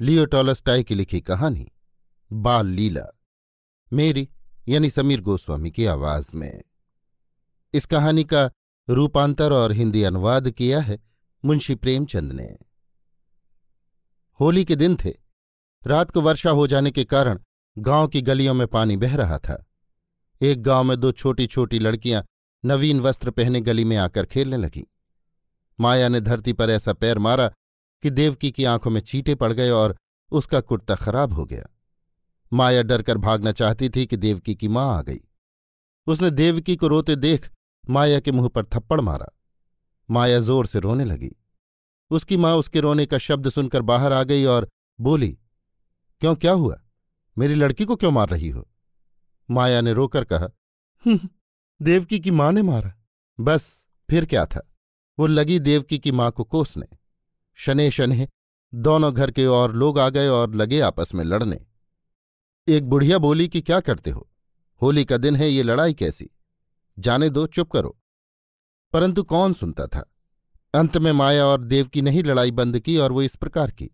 लियो Tolstoy की लिखी कहानी, बाल लीला, मेरी, यानी समीर गोस्वामी की आवाज़ में। इस कहानी का रूपांतर और हिंदी अनुवाद किया है मुंशी प्रेमचंद ने। होली के दिन थे। रात को वर्षा हो जाने के कारण गाँव की गलियों में पानी बह रहा था। एक गाँव में दो छोटी छोटी लड़कियाँ नवीन वस्त्र पहने गली में आकर खेलने लगीं। माया ने धरती पर ऐसा पैर मारा कि देवकी की आँखों में चीटे पड़ गए और उसका कुर्ता खराब हो गया। माया डरकर भागना चाहती थी कि देवकी की माँ आ गई। उसने देवकी को रोते देख माया के मुँह पर थप्पड़ मारा। माया ज़ोर से रोने लगी। उसकी माँ उसके रोने का शब्द सुनकर बाहर आ गई और बोली क्यों क्या हुआ? मेरी लड़की को क्यों मार रही हो? माया ने रोकर कहा हम्म, देवकी की माँ ने मारा। बस फिर क्या था? वो लगी देवकी की माँ को कोसने। शने शने, दोनों घर के और लोग आ गए और लगे आपस में लड़ने। एक बुढ़िया बोली कि, क्या करते हो? होली का दिन है, ये लड़ाई कैसी? जाने दो, चुप करो। परंतु कौन सुनता था? अंत में माया और देव की नहीं लड़ाई बंद की और वो इस प्रकार की।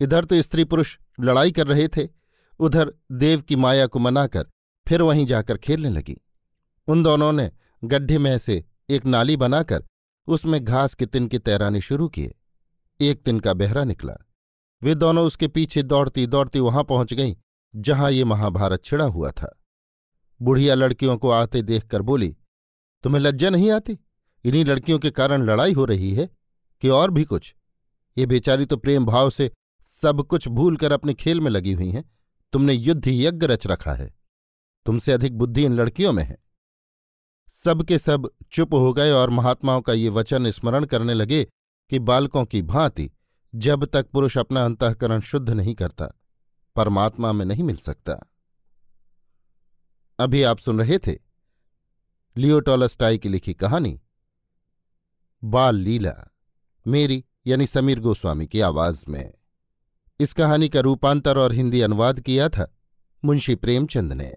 इधर तो स्त्री पुरुष लड़ाई कर रहे थे, उधर देव की माया को मनाकर फिर वहीं जाकर खेलने लगी। उन दोनों ने गड्ढे में से एक नाली बनाकर उसमें घास के तिनके तैराने शुरू किए। एक दिन का बहरा निकला। वे दोनों उसके पीछे दौड़ती दौड़ती वहाँ पहुँच गईं, जहाँ ये महाभारत छिड़ा हुआ था। बुढ़िया लड़कियों को आते देखकर बोली, तुम्हें लज्जा नहीं आती? इन्हीं लड़कियों के कारण लड़ाई हो रही है कि और भी कुछ? ये बेचारी तो प्रेम भाव से सब कुछ भूल कर अपने खेल में लगी हुई हैं। तुमने युद्ध यज्ञ रच रखा है। तुमसे अधिक बुद्धि इन लड़कियों में है। सबके सब चुप हो गए और महात्माओं का ये वचन स्मरण करने लगे कि बालकों की भांति जब तक पुरुष अपना अंतकरण शुद्ध नहीं करता, परमात्मा में नहीं मिल सकता। अभी आप सुन रहे थे लियोटोलस्टाई की लिखी कहानी, बाल लीला, मेरी यानी समीर गोस्वामी की आवाज़ में। इस कहानी का रूपांतर और हिंदी अनुवाद किया था मुंशी प्रेमचंद ने।